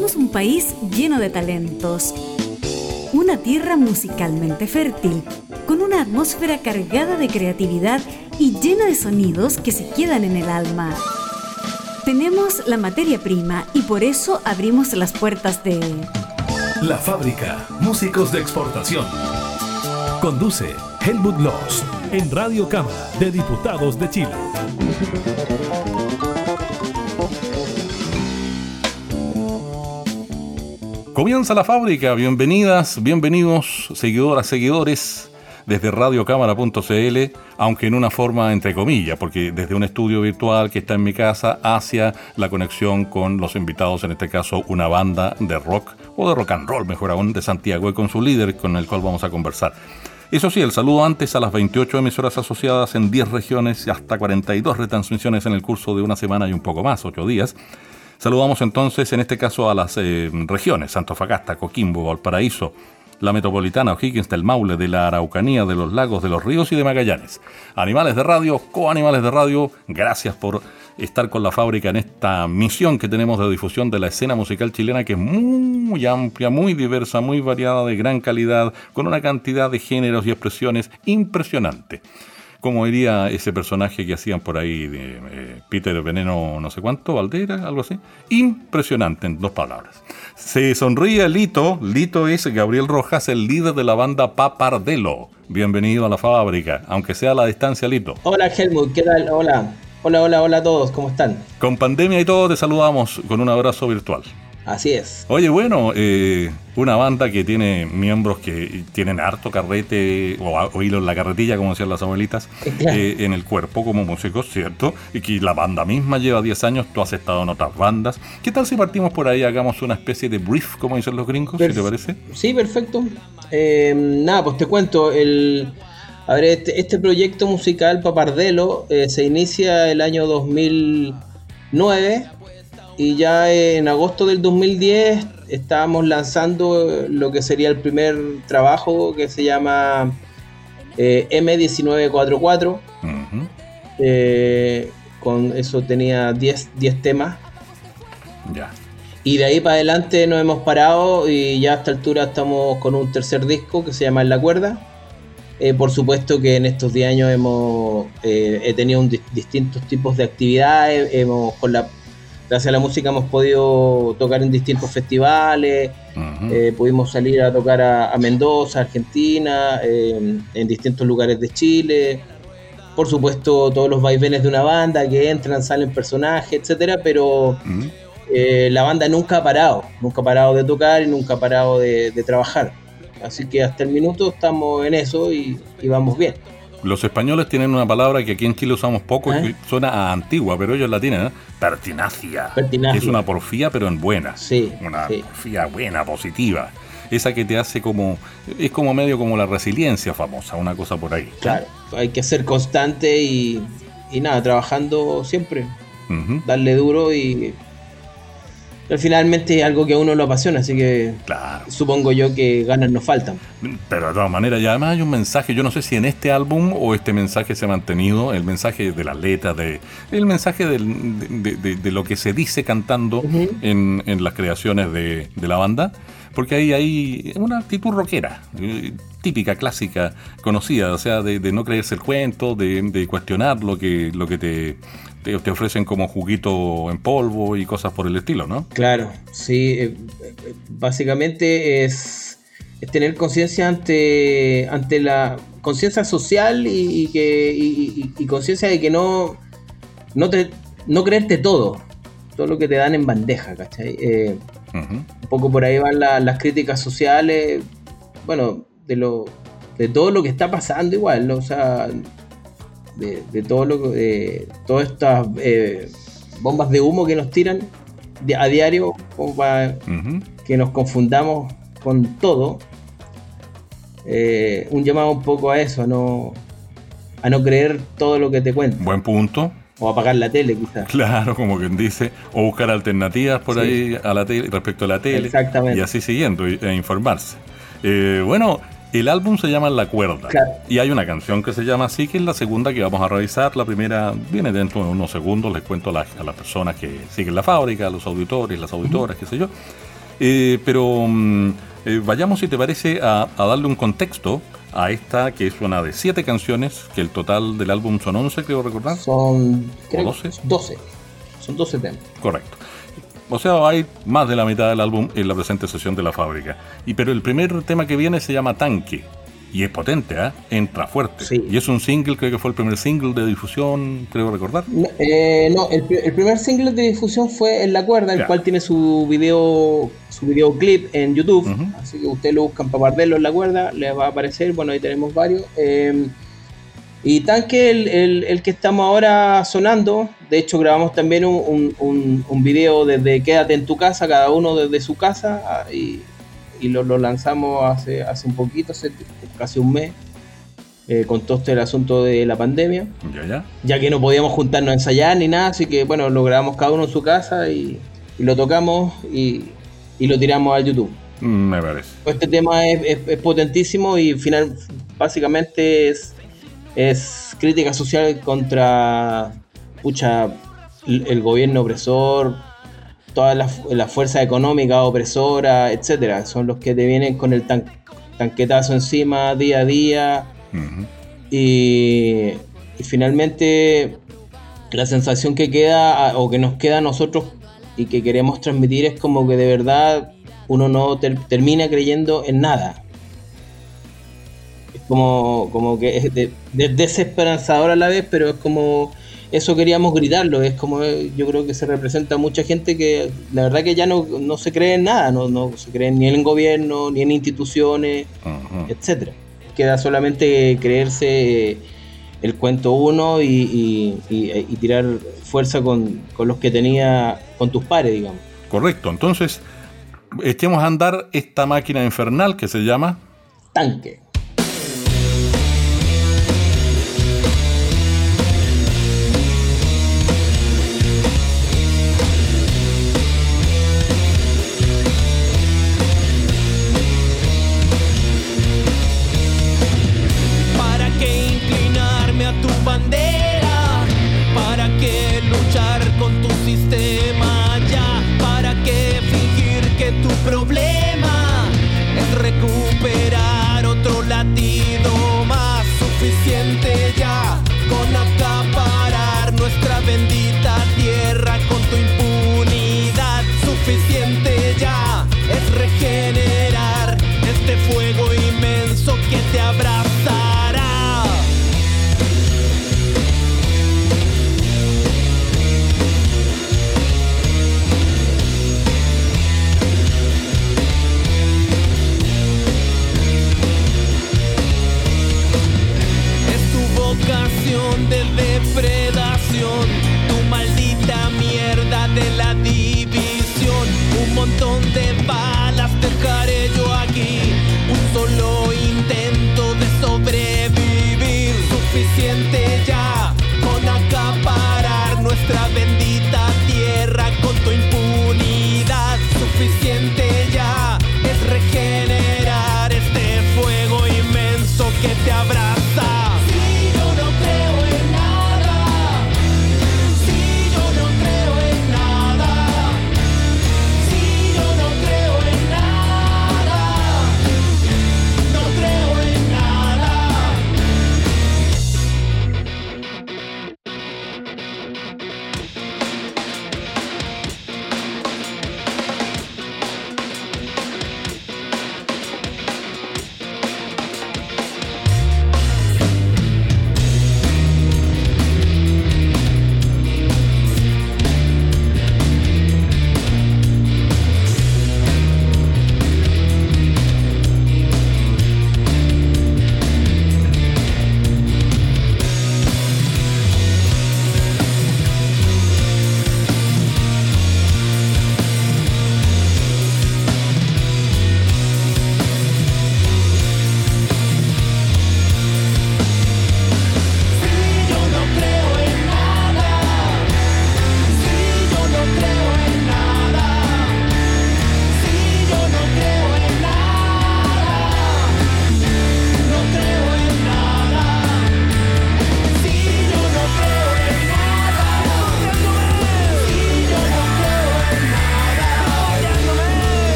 Somos un país lleno de talentos. Una tierra musicalmente fértil, con una atmósfera cargada de creatividad y llena de sonidos que se quedan en el alma. Tenemos la materia prima y por eso abrimos las puertas de... La fábrica, músicos de exportación. Conduce Helmut Loss en Radio Cámara de Diputados de Chile. Comienza la fábrica, bienvenidas, bienvenidos, seguidoras, seguidores, desde radiocámara.cl, aunque en una forma entre comillas, porque desde un estudio virtual que está en mi casa hacia la conexión con los invitados, en este caso una banda de rock, o de rock and roll, mejor aún, de Santiago, y con su líder con el cual vamos a conversar. Eso sí, el saludo antes a las 28 emisoras asociadas en 10 regiones y hasta 42 retransmisiones en el curso de una semana y un poco más, 8 días. Saludamos entonces en este caso a las eh, regiones, Antofagasta, Coquimbo, Valparaíso, la metropolitana O'Higgins del Maule, de la Araucanía, de los lagos, de los ríos y de Magallanes. Animales de radio, coanimales de radio, gracias por estar con la fábrica en esta misión que tenemos de difusión de la escena musical chilena que es muy amplia, muy diversa, muy variada, de gran calidad, con una cantidad de géneros y expresiones impresionante como diría ese personaje que hacían por ahí de eh, Peter Veneno no sé cuánto, Valdera, algo así. Impresionante en dos palabras. Se sonríe Lito, Lito es Gabriel Rojas, el líder de la banda Papardelo. Bienvenido a la fábrica, aunque sea a la distancia, Lito. Hola Helmut, ¿qué tal? Hola. Hola, hola, hola a todos, ¿cómo están? Con pandemia y todo te saludamos con un abrazo virtual. Así es. Oye, bueno, eh, una banda que tiene miembros que tienen harto carrete o, hilo en la carretilla, como decían las abuelitas, eh, en el cuerpo como músicos, ¿cierto? Y que la banda misma lleva 10 años, tú has estado en otras bandas. ¿Qué tal si partimos por ahí, hagamos una especie de brief, como dicen los gringos, si te parece? Sí, perfecto. Eh, nada, pues te cuento, el... A ver, este, este proyecto musical Papardelo se inicia el año 2009 y ya en agosto del 2010 estábamos lanzando lo que sería el primer trabajo que se llama eh, M1944. Eh, con eso tenía 10, 10 temas. Ya. Y de ahí para adelante nos hemos parado y ya a esta altura estamos con un tercer disco que se llama En la cuerda. Eh, por supuesto que en estos 10 años hemos he tenido distintos tipos de actividades, hemos con la gracias a la música hemos podido tocar en distintos festivales, eh, pudimos salir a tocar a, Mendoza, Argentina, eh, en distintos lugares de Chile. Por supuesto, todos los vaivenes de una banda que entran, salen personajes, etcétera, pero eh, la banda nunca ha parado, nunca ha parado de tocar y nunca ha parado de, trabajar. Así que hasta el minuto estamos en eso y vamos bien. Los españoles tienen una palabra que aquí en Chile usamos poco y ¿Eh? suena a antigua, pero ellos la tienen, ¿eh? Pertinacia. Es una porfía, pero en buena. Sí. Una porfía buena, positiva. Esa que te hace como. Es como medio como la resiliencia famosa, una cosa por ahí. Claro, hay que ser constante y, y nada, trabajando siempre. Darle duro y pero finalmente es algo que a uno lo apasiona, así que supongo yo que ganas no faltan. Pero de todas maneras, y además hay un mensaje, yo no sé si en este álbum o este mensaje se ha mantenido, el mensaje de las letras, de, el mensaje de, lo que se dice cantando en, las creaciones de, la banda, porque ahí hay una actitud rockera, eh, típica, clásica, conocida, o sea, de, no creerse el cuento, de, cuestionar lo que, lo que te te, ofrecen como juguito en polvo y cosas por el estilo, ¿no? Claro, sí. Eh, básicamente es, tener conciencia ante, ante la conciencia social y, que y, conciencia de que no, no, te, no creerte todo, todo lo que te dan en bandeja, ¿cachai? Eh, un poco por ahí van las críticas sociales, bueno, de lo de todo lo que está pasando igual, ¿no? o sea, de, todo lo de todas estas eh, bombas de humo que nos tiran a diario como para que nos confundamos con todo. Eh, un llamado un poco a eso, a no, a no creer todo lo que te cuentan. Buen punto. O apagar la tele, quizás. Claro, como quien dice. O buscar alternativas por ahí a la tele, respecto a la tele. Exactamente. Y así siguiendo, e informarse. Eh, bueno, el álbum se llama La Cuerda. Y hay una canción que se llama así, que es la segunda que vamos a revisar. La primera viene dentro de unos segundos. Les cuento a, las personas que siguen la fábrica, a los auditores, las auditoras, qué sé yo. Eh, pero mm, eh, vayamos, si te parece, a, darle un contexto a esta que es una de siete canciones, que el total del álbum son 11, creo recordar. Son 12? 12. Son 12 temas. Correcto. O sea, hay más de la mitad del álbum en la presente sesión de la fábrica. Y pero el primer tema que viene se llama Tanque. Y es potente, ¿eh? Entra fuerte. Y es un single, creo que fue el primer single de difusión, creo recordar. No, eh, el, primer single de difusión fue En la cuerda, el cual tiene su video su videoclip en YouTube. Así que ustedes lo buscan para verlo en la cuerda, les va a aparecer. Bueno, ahí tenemos varios. Eh, y Tanque, el, el, que estamos ahora sonando, de hecho grabamos también un, un, un, video desde Quédate en tu casa, cada uno desde su casa, ah, y, y lo, lo, lanzamos hace, hace un poquito, hace casi un mes, eh, con todo este asunto de la pandemia. Ya, ya. Ya que no podíamos juntarnos a ensayar ni nada, así que bueno, lo grabamos cada uno en su casa y, y lo tocamos y, y, lo tiramos a YouTube. Me parece. Este tema es, es, es potentísimo y final, básicamente es es crítica social contra pucha, el gobierno opresor, todas las la fuerzas económicas opresoras, etcétera. Son los que te vienen con el tanquetazo encima día a día. y, finalmente la sensación que queda o que nos queda a nosotros y que queremos transmitir es como que de verdad uno no termina creyendo en nada como, como que es de, desesperanzador a la vez, pero es como eso queríamos gritarlo, es como yo creo que se representa a mucha gente que la verdad que ya no, no se cree en nada, no, no se cree ni en el gobierno, ni en instituciones, etcétera. Queda solamente creerse el cuento uno y, y, tirar fuerza con, con, los que tenía con tus pares, digamos. Correcto, entonces echemos a andar esta máquina infernal que se llama tanque.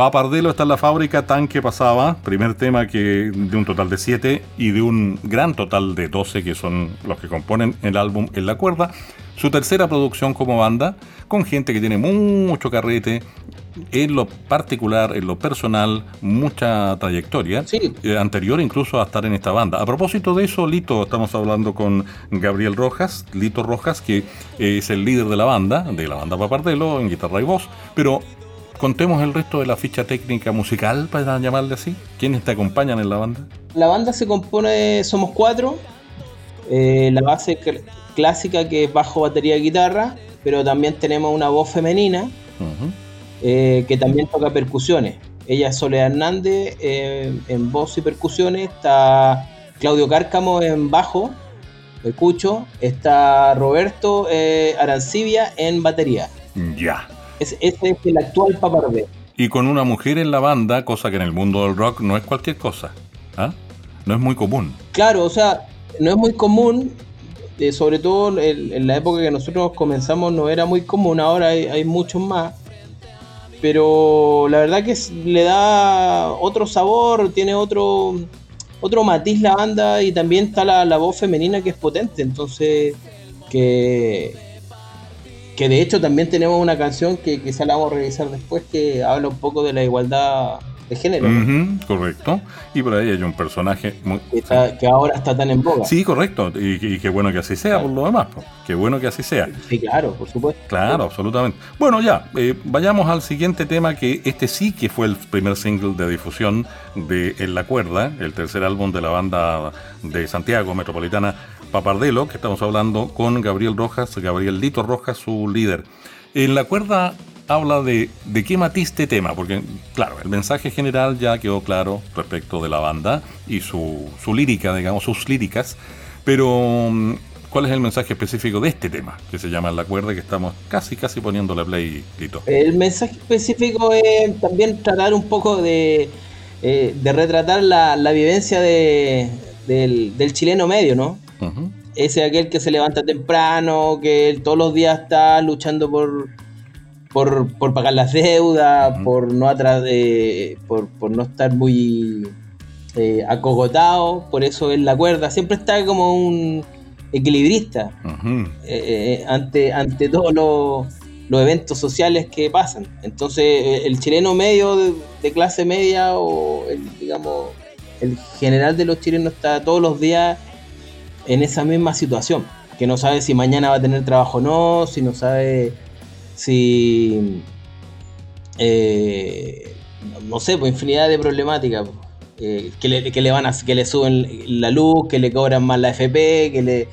Papardelo está en la fábrica, Tanque pasaba, primer tema que de un total de 7 y de un gran total de 12 que son los que componen el álbum En la cuerda. Su tercera producción como banda, con gente que tiene mucho carrete, en lo particular, en lo personal, mucha trayectoria, eh, anterior incluso a estar en esta banda. A propósito de eso, Lito, estamos hablando con Gabriel Rojas, Lito Rojas, que es el líder de la banda, de la banda Papardelo, en guitarra y voz, pero contemos el resto de la ficha técnica musical, para llamarle así. ¿Quiénes te acompañan en la banda? La banda se compone, somos cuatro. Eh, la base clásica que es bajo, batería y guitarra, pero también tenemos una voz femenina eh, que también toca percusiones. Ella es Soledad Hernández eh, en voz y percusiones, está Claudio Cárcamo en bajo, escucho, está Roberto Arancibia en batería. Ya. Ese es el actual papardé. Y con una mujer en la banda, cosa que en el mundo del rock no es cualquier cosa. ¿ah? No es muy común. Claro, o sea, no es muy común. Eh, sobre todo en, la época que nosotros comenzamos no era muy común, ahora hay, muchos más. Pero la verdad que le da otro sabor, tiene otro, otro matiz la banda y también está la, la voz femenina que es potente. Entonces, que, que de hecho también tenemos una canción que quizá la vamos a revisar después que habla un poco de la igualdad de género. correcto. Y por ahí hay un personaje muy, que, ahora está tan en boga. Sí, correcto. Y, qué bueno que así sea por lo demás. Qué bueno que así sea. Sí, claro, por supuesto. Claro, absolutamente. Bueno, ya, eh, vayamos al siguiente tema que este sí que fue el primer single de difusión de En la Cuerda, el tercer álbum de la banda de Santiago Metropolitana Papardelo, que estamos hablando con Gabriel Rojas, Gabriel Lito Rojas, su líder. En la cuerda habla de, qué matiste tema, porque claro, el mensaje general ya quedó claro respecto de la banda y su, su lírica, digamos, sus líricas, pero mm, ¿cuál es el mensaje específico de este tema que se llama La cuerda que estamos casi, casi poniéndole play, Lito? El mensaje específico es también tratar un poco de, eh, retratar la, vivencia de, del, del chileno medio, ¿no? Ese aquel que se levanta temprano, que todos los días está luchando por, por, pagar las deudas, por, no por, no estar muy eh, acogotado, por eso es la cuerda. Siempre está como un equilibrista eh, eh, ante, ante todos los, eventos sociales que pasan. Entonces, el chileno medio de, de clase media o el, digamos, el general de los chilenos está todos los días en esa misma situación, que no sabe si mañana va a tener trabajo o no, si no sabe si... Eh, no sé, pues infinidad de problemáticas. Eh, que, le, que, le, van a, que le suben la luz, que le cobran más la FP, que le,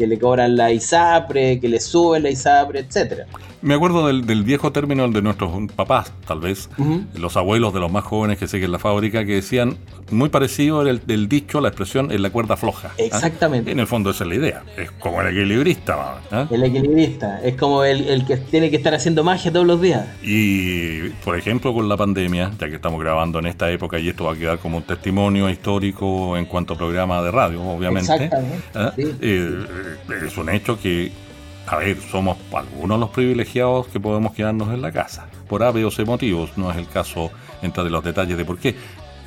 que le cobran la ISAPRE, que le suben la ISAPRE, etcétera. Me acuerdo del, viejo término de nuestros papás, tal vez, los abuelos de los más jóvenes que siguen la fábrica, que decían, muy parecido el, del dicho, la expresión, en la cuerda floja. ¿ah? Exactamente. En el fondo esa es la idea, es como el equilibrista. ¿ah? El equilibrista, es como el, que tiene que estar haciendo magia todos los días. Y, por ejemplo, con la pandemia, ya que estamos grabando en esta época y esto va a quedar como un testimonio histórico en cuanto a programa de radio, obviamente. Exactamente. ¿ah? Eh, es un hecho que a ver, somos algunos los privilegiados que podemos quedarnos en la casa. Por A, o motivos, no es el caso entrar en los detalles de por qué.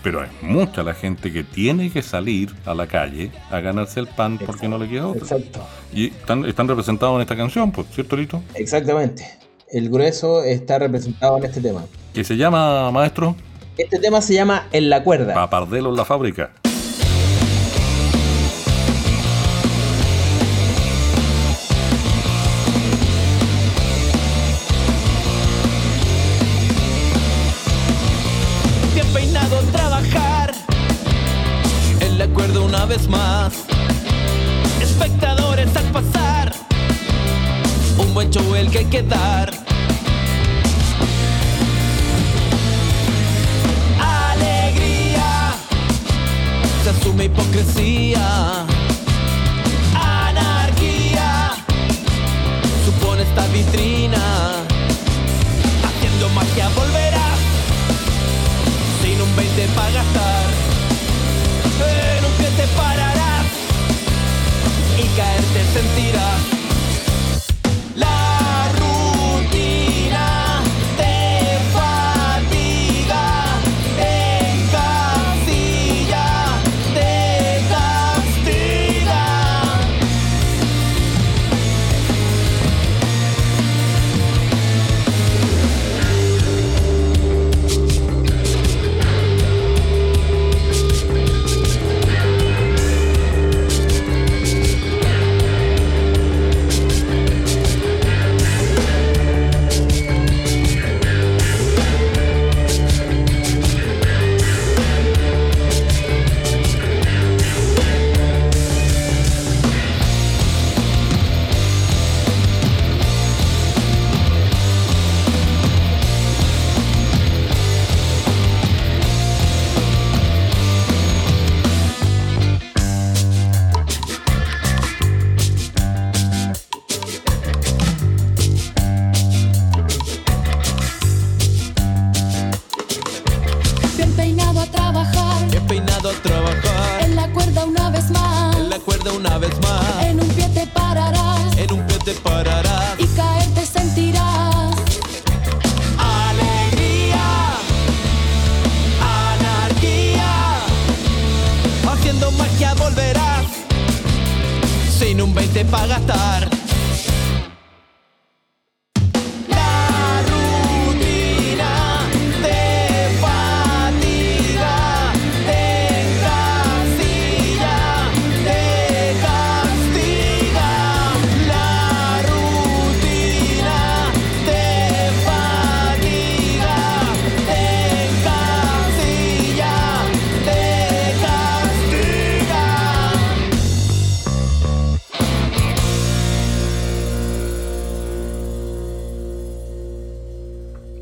Pero hay mucha la gente que tiene que salir a la calle a ganarse el pan porque no le queda otro. Exacto. Y están, están representados en esta canción, pues, ¿cierto, Lito? Exactamente. El grueso está representado en este tema. ¿Qué se llama, maestro? Este tema se llama En la cuerda. Papardelo en la fábrica.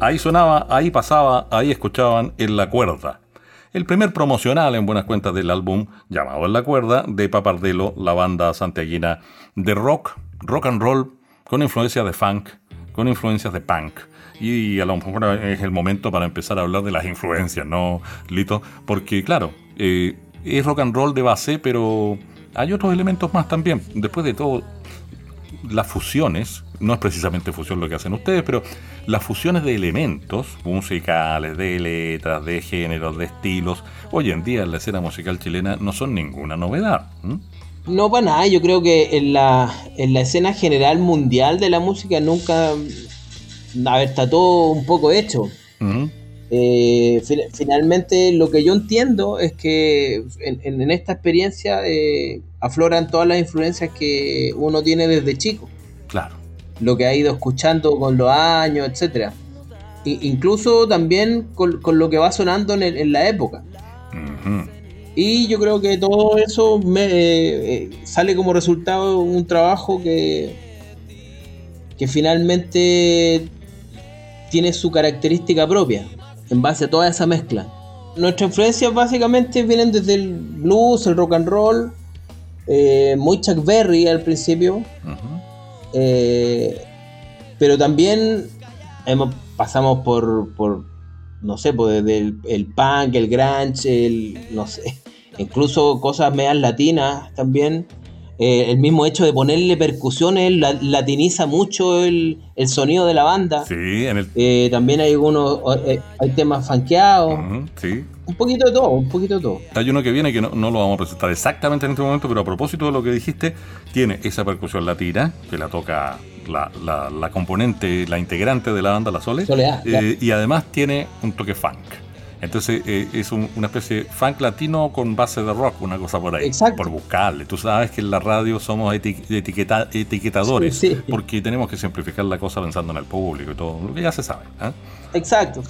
Ahí sonaba, ahí pasaba, ahí escuchaban En la cuerda. El primer promocional en buenas cuentas del álbum llamado En la cuerda de Papardelo, la banda santiaguina de rock, rock and roll, con influencias de funk, con influencias de punk. Y a lo mejor es el momento para empezar a hablar de las influencias, ¿no, Lito? Porque claro, eh, es rock and roll de base, pero hay otros elementos más también. Después de todo, las fusiones, no es precisamente fusión lo que hacen ustedes, pero las fusiones de elementos musicales, de letras, de géneros, de estilos, hoy en día en la escena musical chilena no son ninguna novedad. No para nada, yo creo que en la, en la escena general mundial de la música nunca, a ver, está todo un poco hecho. Eh, finalmente lo que yo entiendo es que en, esta experiencia eh, afloran todas las influencias que uno tiene desde chico. Claro. Lo que ha ido escuchando con los años, etcétera. incluso también con, lo que va sonando en, la época. Y yo creo que todo eso me, eh, sale como resultado de un trabajo que, que finalmente tiene su característica propia en base a toda esa mezcla. Nuestras influencias básicamente vienen desde el blues, el rock and roll, eh, muy Chuck Berry al principio, eh, pero también hemos, pasamos por, por, no sé, pues desde el, punk, el grunge, el, no sé, incluso cosas medias latinas también. Eh, el mismo hecho de ponerle percusiones latiniza mucho el, sonido de la banda. Sí, en el... Eh, también hay algunos, eh, hay temas fanqueados. sí. Un poquito de todo, un poquito de todo. Hay uno que viene que no, lo vamos a presentar exactamente en este momento, pero a propósito de lo que dijiste, tiene esa percusión latina que la toca la, la, componente, la integrante de la banda, la Sole. Y además tiene un toque funk. Entonces eh, es una especie de funk latino con base de rock, una cosa por ahí. Exacto. Por buscarle. Tú sabes que en la radio somos etiquetadores porque tenemos que simplificar la cosa pensando en el público y todo, lo que ya se sabe. ¿eh? Exacto,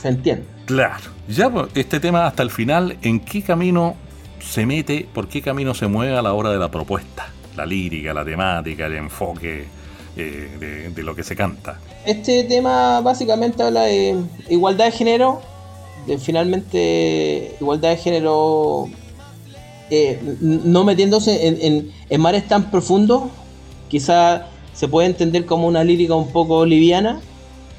se entiende. Claro. Ya pues, este tema hasta el final, ¿en qué camino se mete, por qué camino se mueve a la hora de la propuesta? La lírica, la temática, el enfoque eh, de, de lo que se canta. Este tema básicamente habla de igualdad de género finalmente igualdad de género eh, no metiéndose en, en, mares tan profundos, quizá se puede entender como una lírica un poco liviana,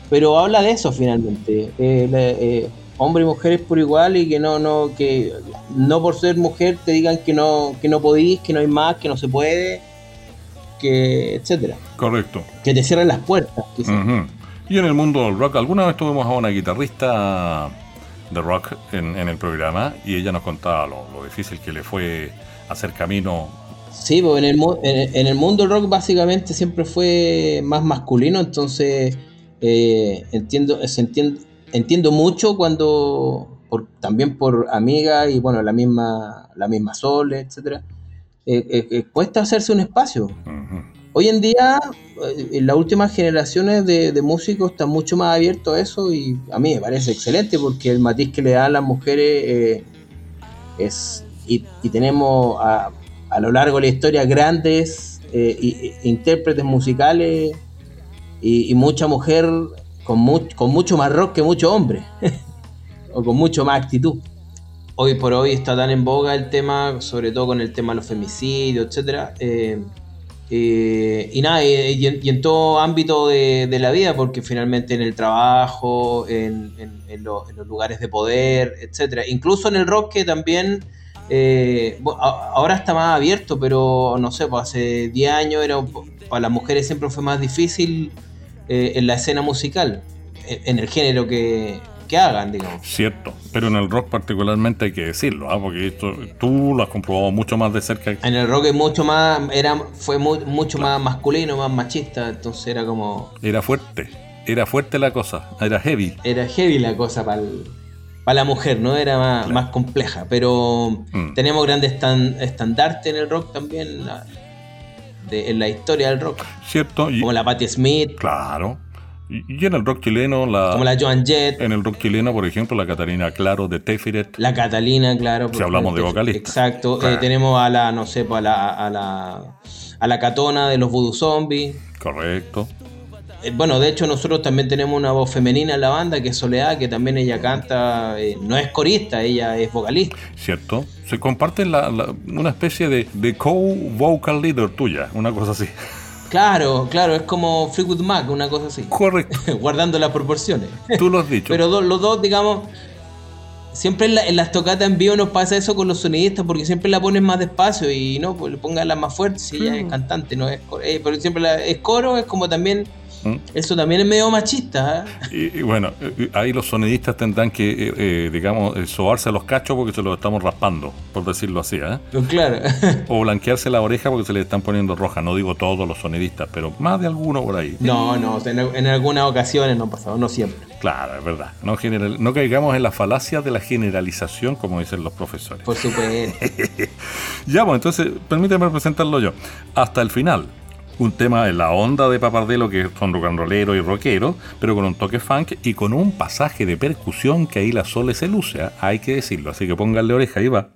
pero habla de eso finalmente, eh, eh, hombres y mujeres por igual y que no, no, que no por ser mujer te digan que no, que no podís, que no hay más, que no se puede, que etcétera. Correcto. Que te cierren las puertas. Y en el mundo del rock, ¿alguna vez tuvimos a una guitarrista de rock en, el programa y ella nos contaba lo, difícil que le fue hacer camino. Sí, pues en el, en, el mundo del rock básicamente siempre fue más masculino, entonces eh, entiendo, entiendo, entiendo mucho cuando, por, también por amigas y bueno, la misma, la misma Sole, etcétera, eh, eh, cuesta hacerse un espacio. Hoy en día, eh, las últimas generaciones de, músicos están mucho más abiertos a eso y a mí me parece excelente porque el matiz que le dan las mujeres eh, es... Y, tenemos a, lo largo de la historia grandes eh, intérpretes musicales y, mucha mujer con, con mucho más rock que mucho hombre o con mucho más actitud. Hoy por hoy está tan en boga el tema, sobre todo con el tema de los femicidios, etcétera, y nada, y, en, todo ámbito de, la vida, porque finalmente en el trabajo, en, los lugares de poder, etcétera. Incluso en el rock que también Eh, ahora está más abierto, pero no sé, pues hace 10 años era, para las mujeres siempre fue más difícil eh, en la escena musical, en el género que, que hagan, digamos. Cierto, pero en el rock particularmente hay que decirlo, ¿ah? porque esto, tú lo has comprobado mucho más de cerca. En el rock es mucho más, era, fue mucho más masculino, más machista, entonces era como... Era fuerte, era fuerte la cosa, era heavy. Era heavy la cosa para la mujer, ¿no? Era más, compleja, pero mm. tenemos grandes estandartes en el rock también, en la historia del rock. Cierto. Como la Patti Smith. Claro. Y en el rock chileno, la. Como la Joan Jett. En el rock chileno, por ejemplo, la Catalina Claro de Tefiret. La Catalina, claro. Si hablamos de vocalista. Exacto. Eh, tenemos a la, no sé, pues, a la, a la, a la Catona de los Voodoo Zombies. Correcto. Eh, bueno, de hecho, nosotros también tenemos una voz femenina en la banda, que es Soledad, que también ella canta. Eh, no es corista, ella es vocalista. Cierto. Se comparte una especie de, de co-vocal leader tuya, una cosa así. Claro, claro, es como Fleetwood Mac, una cosa así. Correcto. Guardando las proporciones. Tú lo has dicho. Pero los dos, digamos, siempre en, las tocatas en vivo nos pasa eso con los sonidistas, porque siempre la pones más despacio y no, pues le la más fuerte si ella es cantante, no es eh, pero siempre la, es coro, es como también ¿Mm? Eso también es medio machista. ¿eh? Y, bueno, eh, ahí los sonidistas tendrán que, eh, digamos, sobarse a los cachos porque se los estamos raspando, por decirlo así. Pues claro. o blanquearse la oreja porque se le están poniendo roja. No digo todos los sonidistas, pero más de alguno por ahí. No, no, en, algunas ocasiones no ha pasado, no siempre. Claro, es verdad. No, general, no caigamos en la falacia de la generalización, como dicen los profesores. Por supuesto. ya, pues entonces, permíteme presentarlo yo. Hasta el final un tema de la onda de Papardelo, que son rock and rollero y rockero, pero con un toque funk y con un pasaje de percusión que ahí la Sole se luce, ¿eh? hay que decirlo. Así que pónganle oreja, ahí va.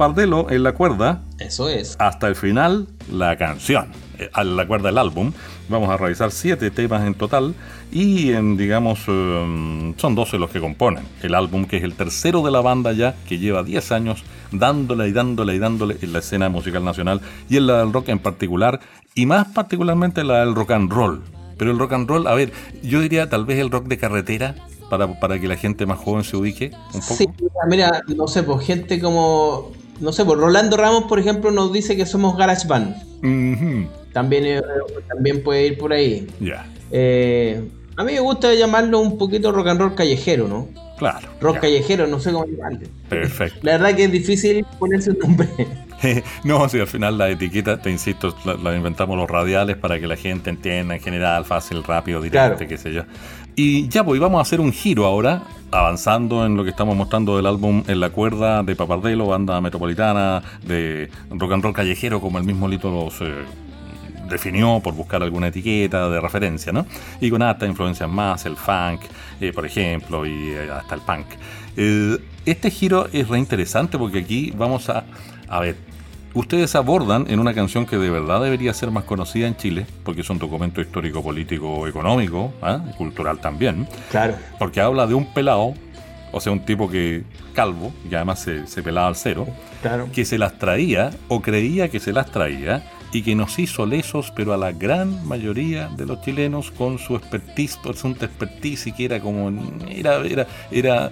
Papardelo en la cuerda. Eso es. Hasta el final, la canción. Eh, a la cuerda del álbum. Vamos a revisar siete temas en total y en, digamos, em, son 12 los que componen el álbum, que es el tercero de la banda ya, que lleva 10 años dándole y dándole y dándole en la escena musical nacional y en la del rock en particular, y más particularmente la del rock and roll. Pero el rock and roll, a ver, yo diría tal vez el rock de carretera, para, para que la gente más joven se ubique un poco. Sí, mira, no sé, pues gente como, no sé, pues Rolando Ramos, por ejemplo, nos dice que somos Garage Band. también, eh, también puede ir por ahí. Ya. Eh, a mí me gusta llamarlo un poquito rock and roll callejero, ¿no? Claro. Rock callejero, no sé cómo llamarlo. Perfecto. La verdad que es difícil ponerse un nombre. no, si al final la etiqueta, te insisto, la, inventamos los radiales para que la gente entienda en general, fácil, rápido, directo, qué sé yo. Y ya, pues vamos a hacer un giro ahora, avanzando en lo que estamos mostrando del álbum En la cuerda de Papardelo, banda metropolitana de rock and roll callejero, como el mismo Lito los eh, definió por buscar alguna etiqueta de referencia, ¿no? Y con hasta influencias más, el funk, eh, por ejemplo, y eh, hasta el punk. este giro es reinteresante porque aquí vamos a, a ver, ustedes abordan en una canción que de verdad debería ser más conocida en Chile, porque es un documento histórico, político, económico, ¿ah? cultural también. Claro. Porque habla de un pelado, o sea, un tipo que calvo, y además se, se pelaba al cero, claro. que se las traía o creía que se las traía y que nos hizo lesos, pero a la gran mayoría de los chilenos con su expertise, presunta expertise, y que era como, era, era, era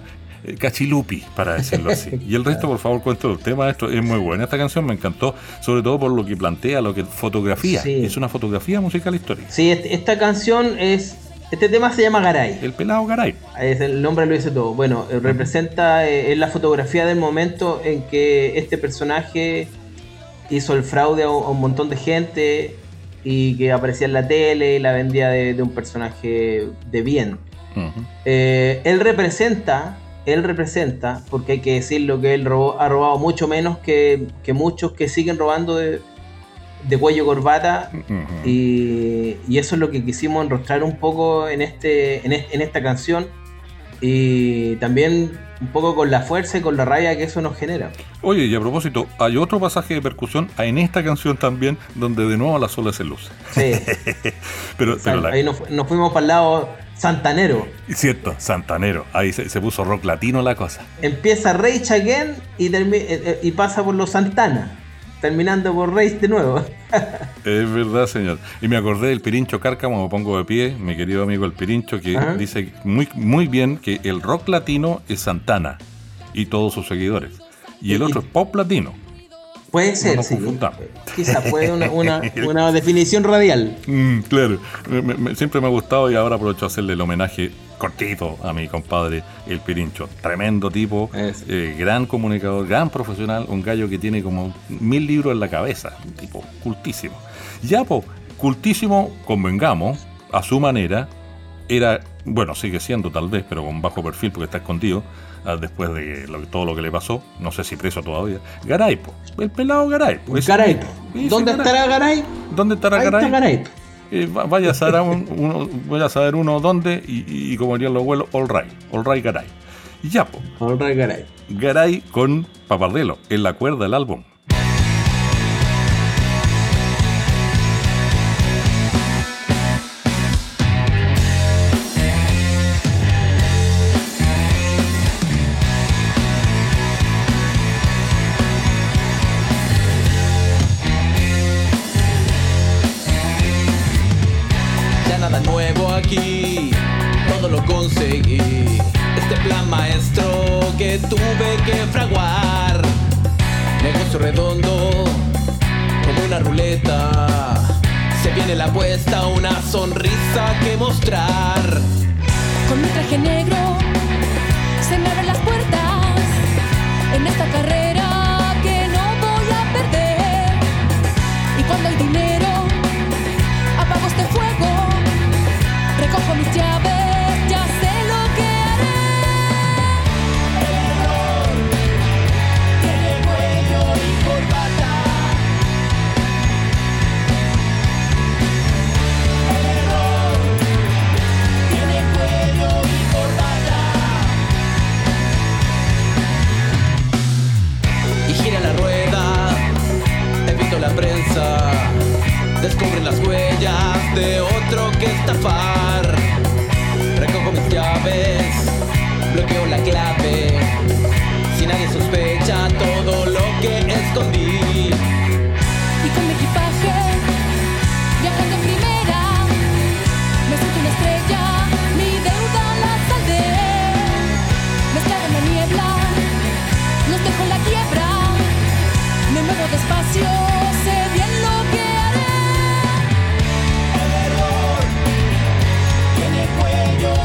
cachilupi, para decirlo así. Y el resto, por favor, cuento el tema. Esto es muy buena. Esta canción me encantó, sobre todo por lo que plantea, lo que fotografía. Es una fotografía musical histórica. Sí, esta canción es. Este tema se llama Garay. El pelado Garay. Es el nombre lo dice todo. Bueno, eh, representa eh, es la fotografía del momento en que este personaje hizo el fraude a un, montón de gente y que aparecía en la tele y la vendía de, un personaje de bien. Eh, él representa, él representa, porque hay que decirlo que él ha robado mucho menos que, muchos que siguen robando de, cuello corbata y, eso es lo que quisimos enrostrar un poco en, este, en, en esta canción y también un poco con la fuerza y con la rabia que eso nos genera. Oye, y a propósito, hay otro pasaje de percusión en esta canción también, donde de nuevo la sola se luce. Sí. pero, Ahí nos, fuimos para el lado santanero. Cierto, santanero. Ahí se, puso rock latino la cosa. Empieza Rage Again y, eh, eh, y pasa por los Santana terminando por Reis de nuevo. es verdad, señor. Y me acordé del Pirincho Cárcamo, me pongo de pie, mi querido amigo el Pirincho, que dice muy, muy bien que el rock latino es Santana y todos sus seguidores. Y el otro es pop latino. Puede ser, sí. Quizá fue una, una, definición radial. Mm, claro, siempre me ha gustado y ahora aprovecho a hacerle el homenaje cortito a mi compadre El Pirincho. Tremendo tipo, eh, gran comunicador, gran profesional, un gallo que tiene como mil libros en la cabeza, un tipo cultísimo. Ya, pues, cultísimo, convengamos, a su manera, era, bueno, sigue siendo tal vez, pero con bajo perfil porque está escondido, después de todo lo que le pasó, no sé si preso todavía. Garaipo, el pelado Garaipo. Garaipo. ¿Dónde estará Garay? ¿Dónde estará Ahí Garay? Eh, vaya a saber uno, voy a saber uno dónde y, como dirían los abuelos, all right, all right Garay. Y ya, pues. All right Garay. Garay con Papardelo, en la cuerda del álbum. que mostrar. Con mi traje negro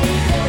cuello y corbata.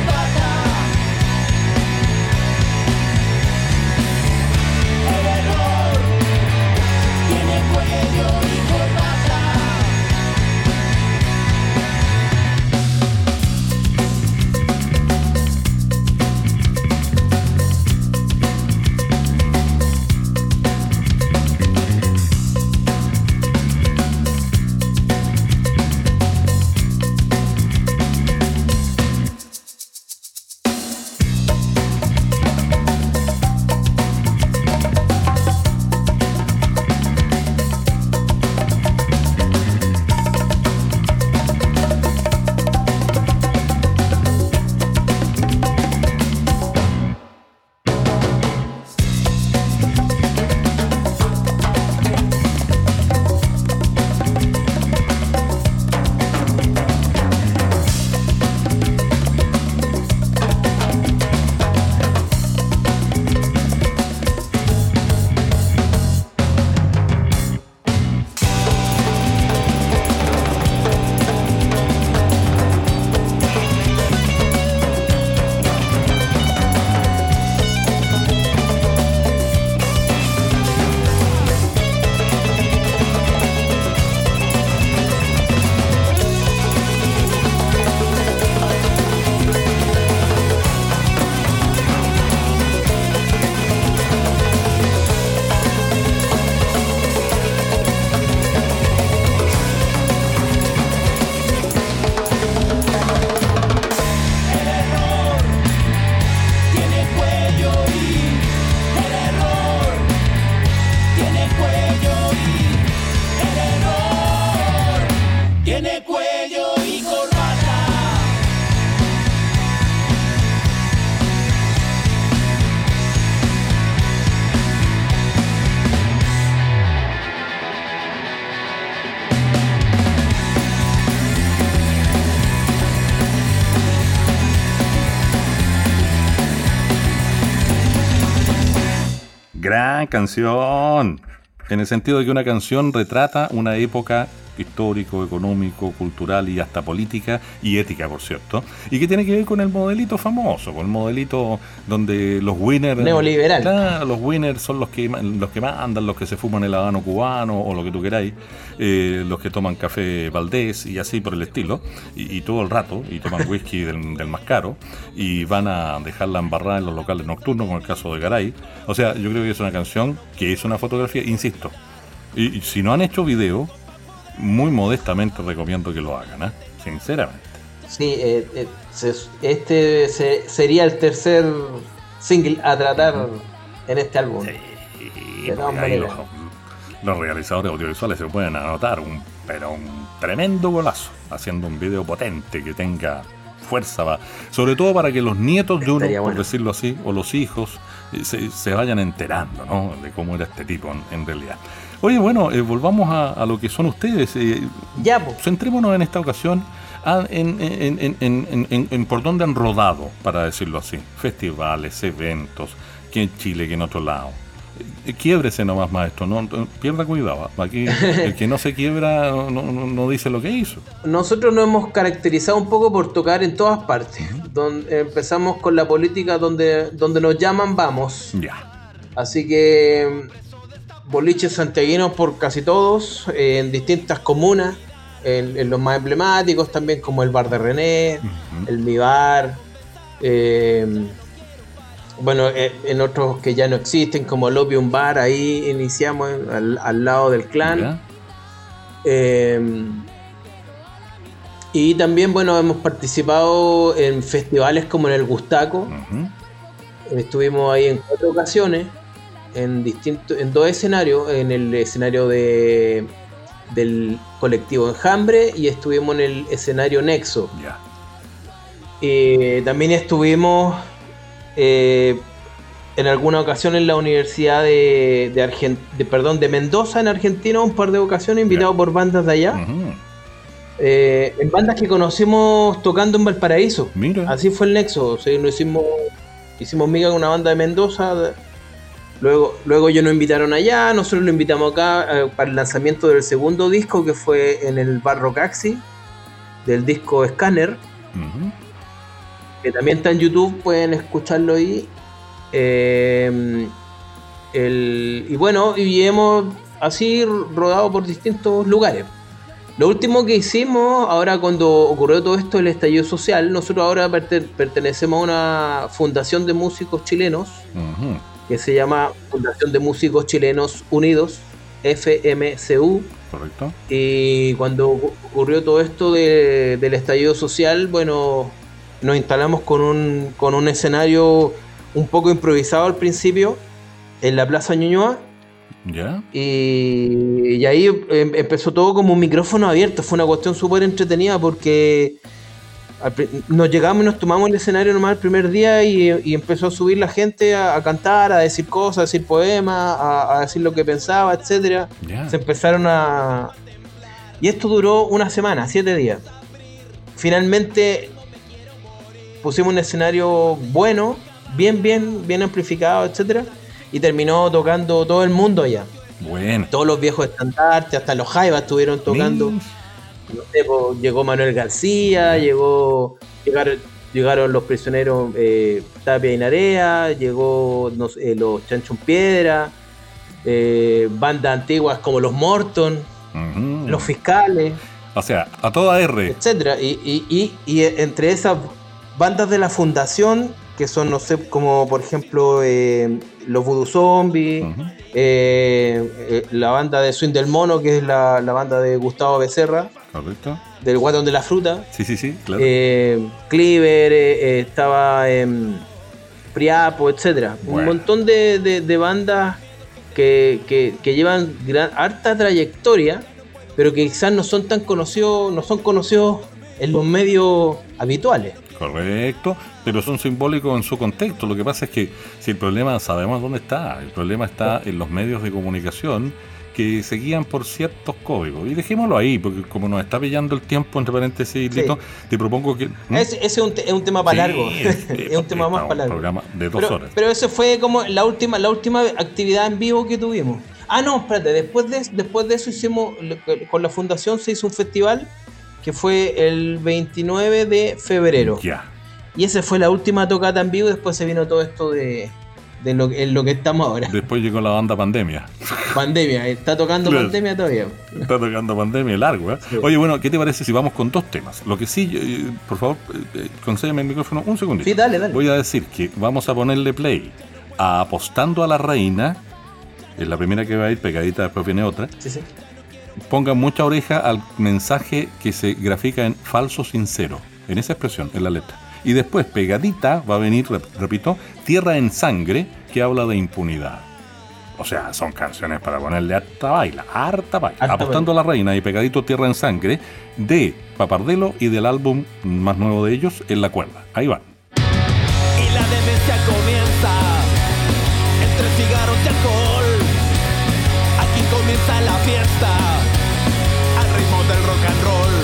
Canción. En el sentido de que una canción retrata una época histórico, económico, cultural y hasta política y ética, por cierto. Y que tiene que ver con el modelito famoso, con el modelito donde los winners... Neoliberal. Claro, los winners son los que, los que mandan, los que se fuman el habano cubano o lo que tú queráis, eh, los que toman café Valdés y así por el estilo, y, y todo el rato, y toman whisky del, del más caro, y van a dejarla embarrada en los locales nocturnos, como el caso de Garay. O sea, yo creo que es una canción que es una fotografía, insisto. Y, y si no han hecho video, muy modestamente recomiendo que lo hagan, ¿eh? sinceramente. Sí, eh, eh, este se- sería el tercer single a tratar en este álbum. Ahí los, los realizadores audiovisuales se pueden anotar un, pero un tremendo golazo, haciendo un video potente que tenga fuerza, va. sobre todo para que los nietos de uno, Estaría por bueno. decirlo así, o los hijos, eh, se, se vayan enterando ¿no? de cómo era este tipo en, en realidad. Oye, bueno, eh, volvamos a, a lo que son ustedes. eh, Ya, pues. centrémonos en esta ocasión a- en, por dónde han rodado, para decirlo así. Festivales, eventos, que en Chile, que en otro lado. Eh, Quiebrese nomás, maestro, no, no- pierda cuidado. Aquí el que no se quiebra no, no- no dice lo que hizo. Nosotros nos hemos caracterizado un poco por tocar en todas partes. Donde empezamos con la política donde, donde nos llaman, vamos. Ya. Así que boliches santiaguinos por casi todos, eh, en distintas comunas, en, en los más emblemáticos también, como el Bar de René, el Mi Bar, eh, bueno, eh, en otros que ya no existen, como el Opium Bar, ahí iniciamos al, al lado del clan. y también, bueno, hemos participado en festivales como en el Gustaco. Estuvimos ahí en cuatro ocasiones, en distintos, en dos escenarios, en el escenario de del colectivo Enjambre y estuvimos en el escenario Nexo. Eh, también estuvimos eh, en alguna ocasión en la Universidad de, de, perdón, de Mendoza, en Argentina, un par de ocasiones, invitado por bandas de allá. Eh, en bandas que conocimos tocando en Valparaíso. Así fue el nexo. O sea, hicimos, hicimos miga con una banda de Mendoza. Luego, luego ellos nos invitaron allá, nosotros lo invitamos acá eh, para el lanzamiento del segundo disco que fue en el Barro Caxi, del disco Scanner, que también está en YouTube, pueden escucharlo ahí. Eh, y bueno, y hemos así rodado por distintos lugares. Lo último que hicimos, ahora cuando ocurrió todo esto, el estallido social, nosotros ahora pertenecemos a una fundación de músicos chilenos que se llama Fundación de Músicos Chilenos Unidos, FMCU. Correcto. Y cuando ocurrió todo esto del estallido social, bueno, nos instalamos con un, con un escenario un poco improvisado al principio en la Plaza Ñuñoa y, ahí em, empezó todo como un micrófono abierto. Fue una cuestión súper entretenida porque nos llegamos y nos tomamos el escenario nomás el primer día y, empezó a subir la gente a, cantar, a decir cosas, a decir poemas, a, decir lo que pensaba, etcétera. Se empezaron a. Y esto duró una semana, siete días. Finalmente pusimos un escenario bueno, bien, bien, bien amplificado, etcétera y terminó tocando todo el mundo allá. Bueno. Todos los viejos estandartes, hasta los Jaivas estuvieron tocando. Llegó Manuel García, llegó llegaron, llegaron los prisioneros eh, Tapia y Narea, llegó eh, los Chanchon Piedra, eh, bandas antiguas como los Morton, los Fiscales. O sea, a toda R. Etcétera. Y, y entre esas bandas de la fundación que son, no sé, como por ejemplo eh, los Voodoo Zombies, eh, la banda de Swing del Mono, que es la, banda de Gustavo Becerra. Correcto. Del Guatón de la Fruta. Sí, sí, sí, claro. Cleaver, estaba Priapo, etcétera. Un montón de, bandas que, llevan gran, harta trayectoria, pero que quizás no son tan conocidos, no son conocidos en los medios habituales. Correcto, pero son simbólicos en su contexto. Lo que pasa es que si el problema sabemos dónde está, el problema está en los medios de comunicación que se guían por ciertos códigos. Y dejémoslo ahí, porque como nos está pillando el tiempo, entre paréntesis, te propongo que... Ese, es, un, tema para largo, es, un tema más para largo. programa de dos pero, horas. Pero eso fue como la última, la última actividad en vivo que tuvimos. Ah, no, espérate, después de, después de eso hicimos, con la fundación se hizo un festival que fue el 29 de febrero. Ya. Y esa fue la última tocata en vivo. Después se vino todo esto de, de lo, en lo que estamos ahora. Después llegó la banda Pandemia. Pandemia, está tocando Pandemia todavía. Está tocando Pandemia largo, ¿eh? Oye, bueno, ¿qué te parece si vamos con dos temas? Lo que sí, eh, por favor, eh, concédeme el micrófono un segundito. Sí, dale, dale. Voy a decir que vamos a ponerle play a Apostando a la Reina. Es la primera que va a ir pegadita, después viene otra. Sí, sí. Pongan mucha oreja al mensaje que se grafica en falso sincero, en esa expresión, en la letra. Y después, pegadita, va a venir, repito, Tierra en Sangre, que habla de impunidad. O sea, son canciones para ponerle harta baila, harta baila. Apostando a la reina y pegadito Tierra en Sangre de Papardelo y del álbum más nuevo de ellos, En la cuerda. Ahí va. Y la demencia comienza entre cigarros y alcohol. Aquí comienza la fiesta al ritmo del rock and roll.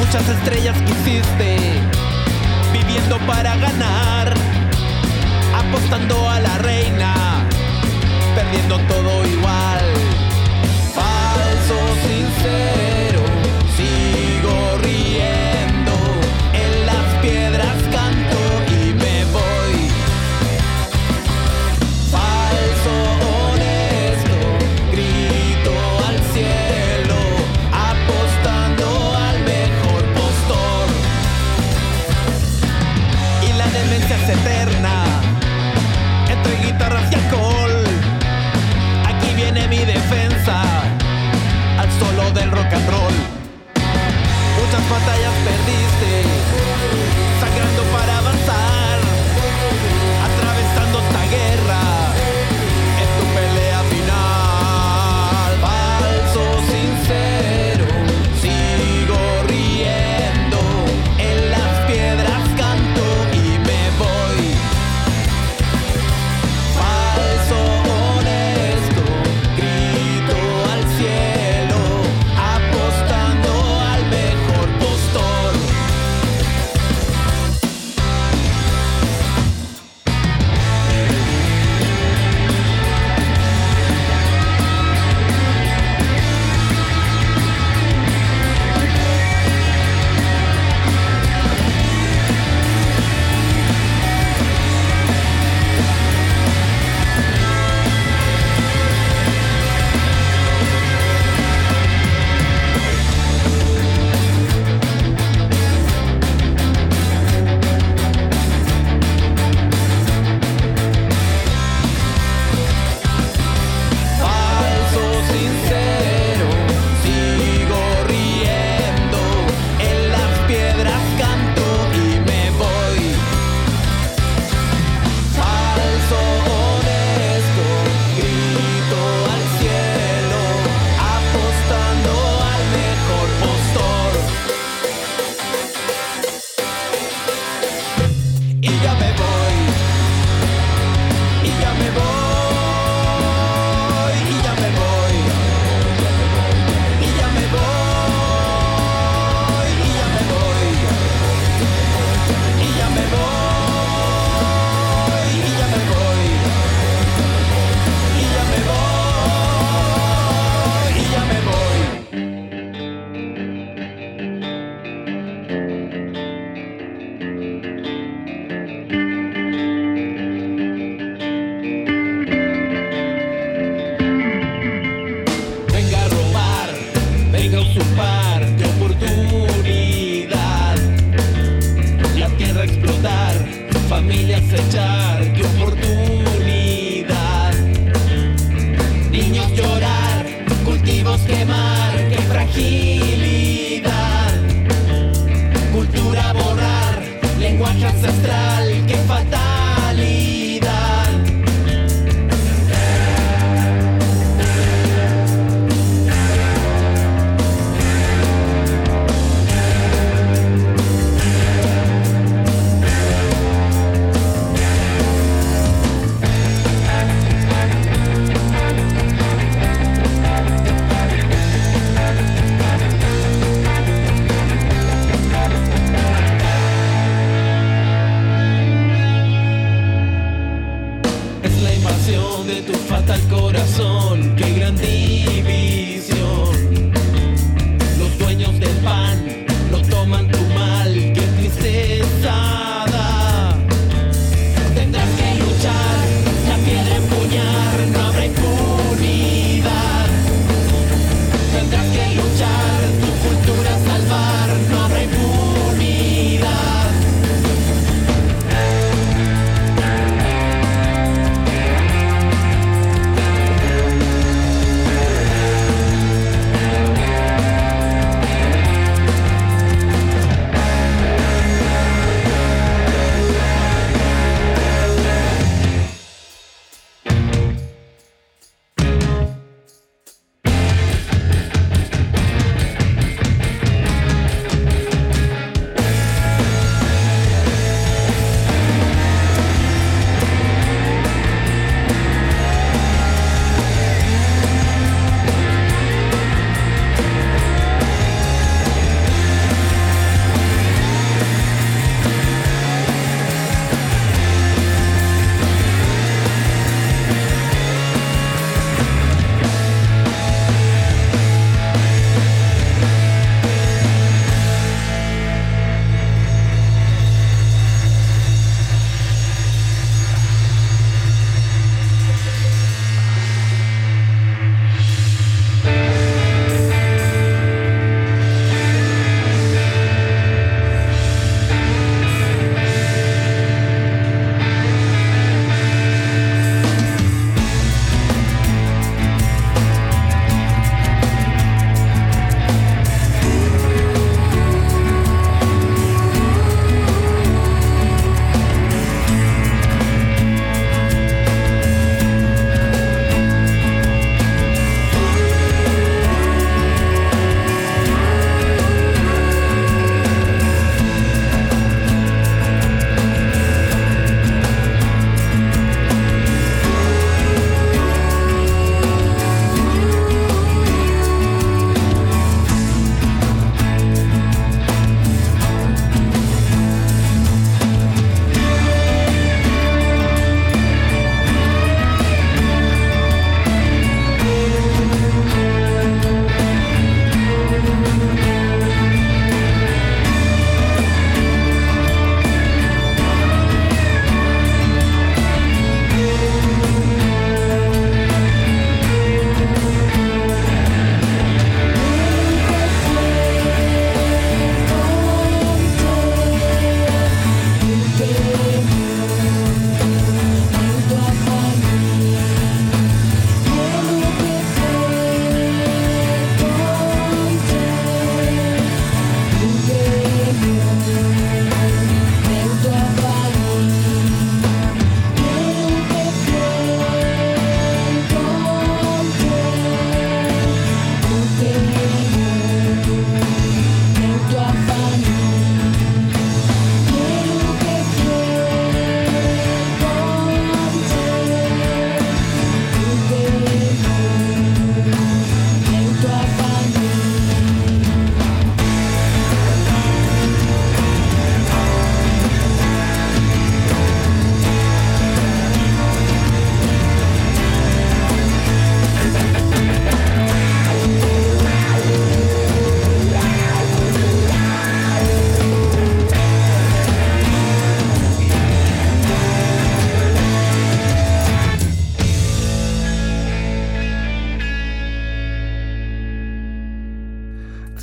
Muchas estrellas quisiste para ganar, apostando a la reina, perdiendo todo igual.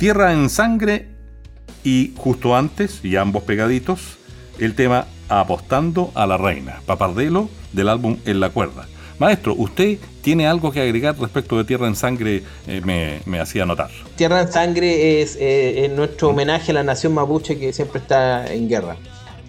Tierra en Sangre y justo antes, y ambos pegaditos, el tema Apostando a la Reina, Papardelo del álbum En la Cuerda. Maestro, usted tiene algo que agregar respecto de Tierra en Sangre, eh, me, hacía notar. Tierra en Sangre es, eh, nuestro homenaje a la nación mapuche que siempre está en guerra.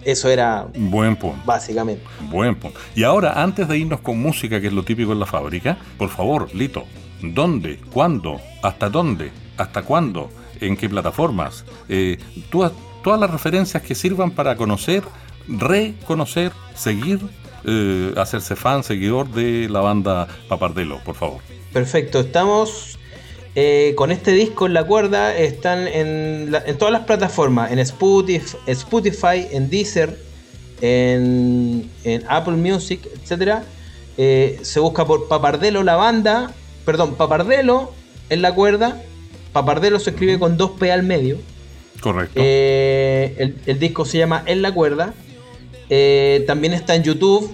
Eso era. Buen punto. Básicamente. Buen punto. Y ahora, antes de irnos con música, que es lo típico en la fábrica, por favor, Lito, ¿dónde? ¿Cuándo? ¿Hasta dónde? ¿Hasta cuándo? En qué plataformas, eh, todas, todas las referencias que sirvan para conocer, reconocer, seguir, eh, hacerse fan, seguidor de la banda Papardelo, por favor. Perfecto, estamos eh, con este disco en la cuerda, están en, todas las plataformas, en Spotify, en Deezer, en, Apple Music, etc. Se busca por Papardelo la banda, perdón, Papardelo en la cuerda. Papardelo se escribe con dos P al medio. Correcto. Eh, el, disco se llama En la cuerda. Eh, también está en YouTube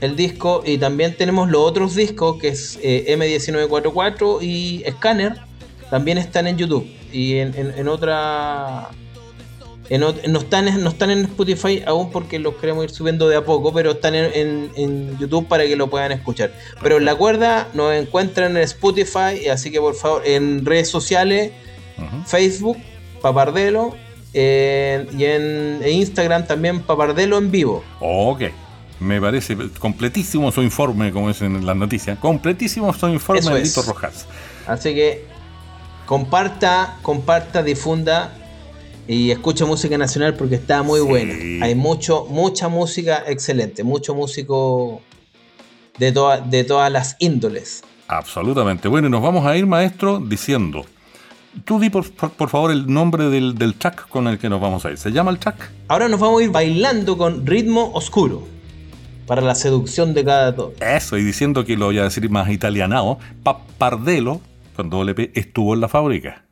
el disco y también tenemos los otros discos que es M1944 y Scanner. También están en YouTube y en otra no, están, no están en Spotify aún porque los queremos ir subiendo de a poco, pero están en, YouTube para que lo puedan escuchar. Pero en la cuerda nos encuentran en Spotify, así que por favor, en redes sociales, Facebook, Papardelo, y en, Instagram también Papardelo en vivo. Ok. Me parece completísimo su informe, como es en las noticias. Completísimo su informe de Rojas. Así que comparta, comparta, difunda y escucho música nacional porque está muy buena. Hay mucho, mucha música excelente, mucho músico de, de todas las índoles. Absolutamente. Bueno, y nos vamos a ir, maestro, diciendo. Tú di por, favor el nombre del, del, track con el que nos vamos a ir. ¿Se llama el track? Ahora nos vamos a ir bailando con ritmo oscuro. Para la seducción de cada todo. Eso, y diciendo que lo voy a decir más italianado, Papardelo, con doble P, estuvo en la fábrica.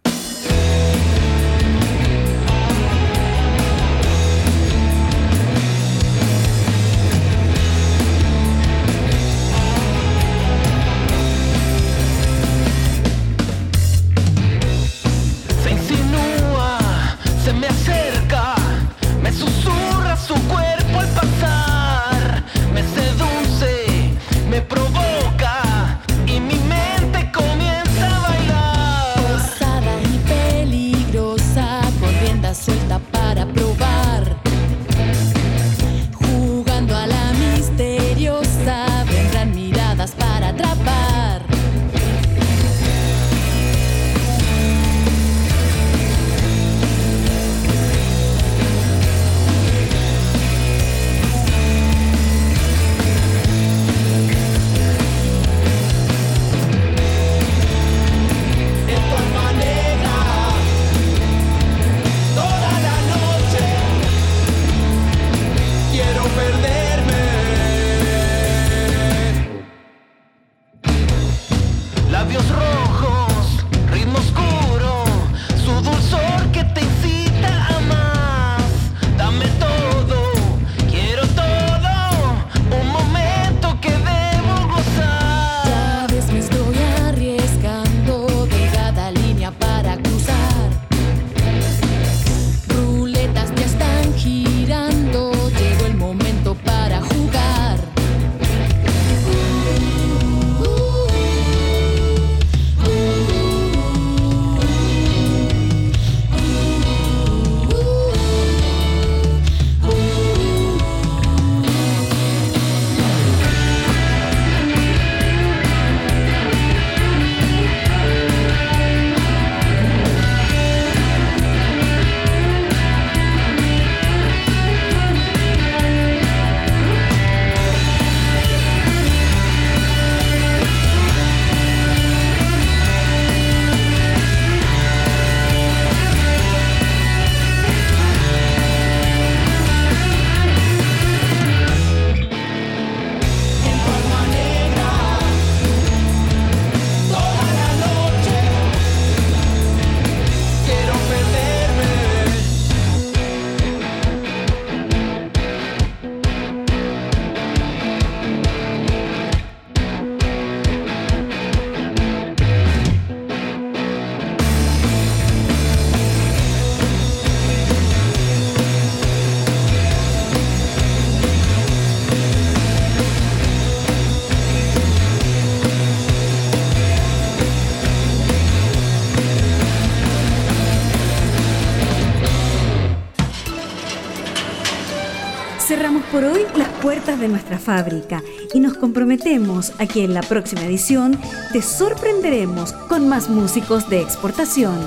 De nuestra fábrica y nos comprometemos a que en la próxima edición te sorprenderemos con más músicos de exportación.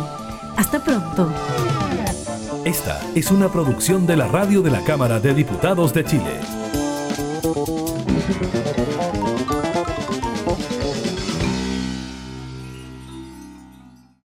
Hasta pronto. Esta es una producción de la radio de la Cámara de Diputados de Chile.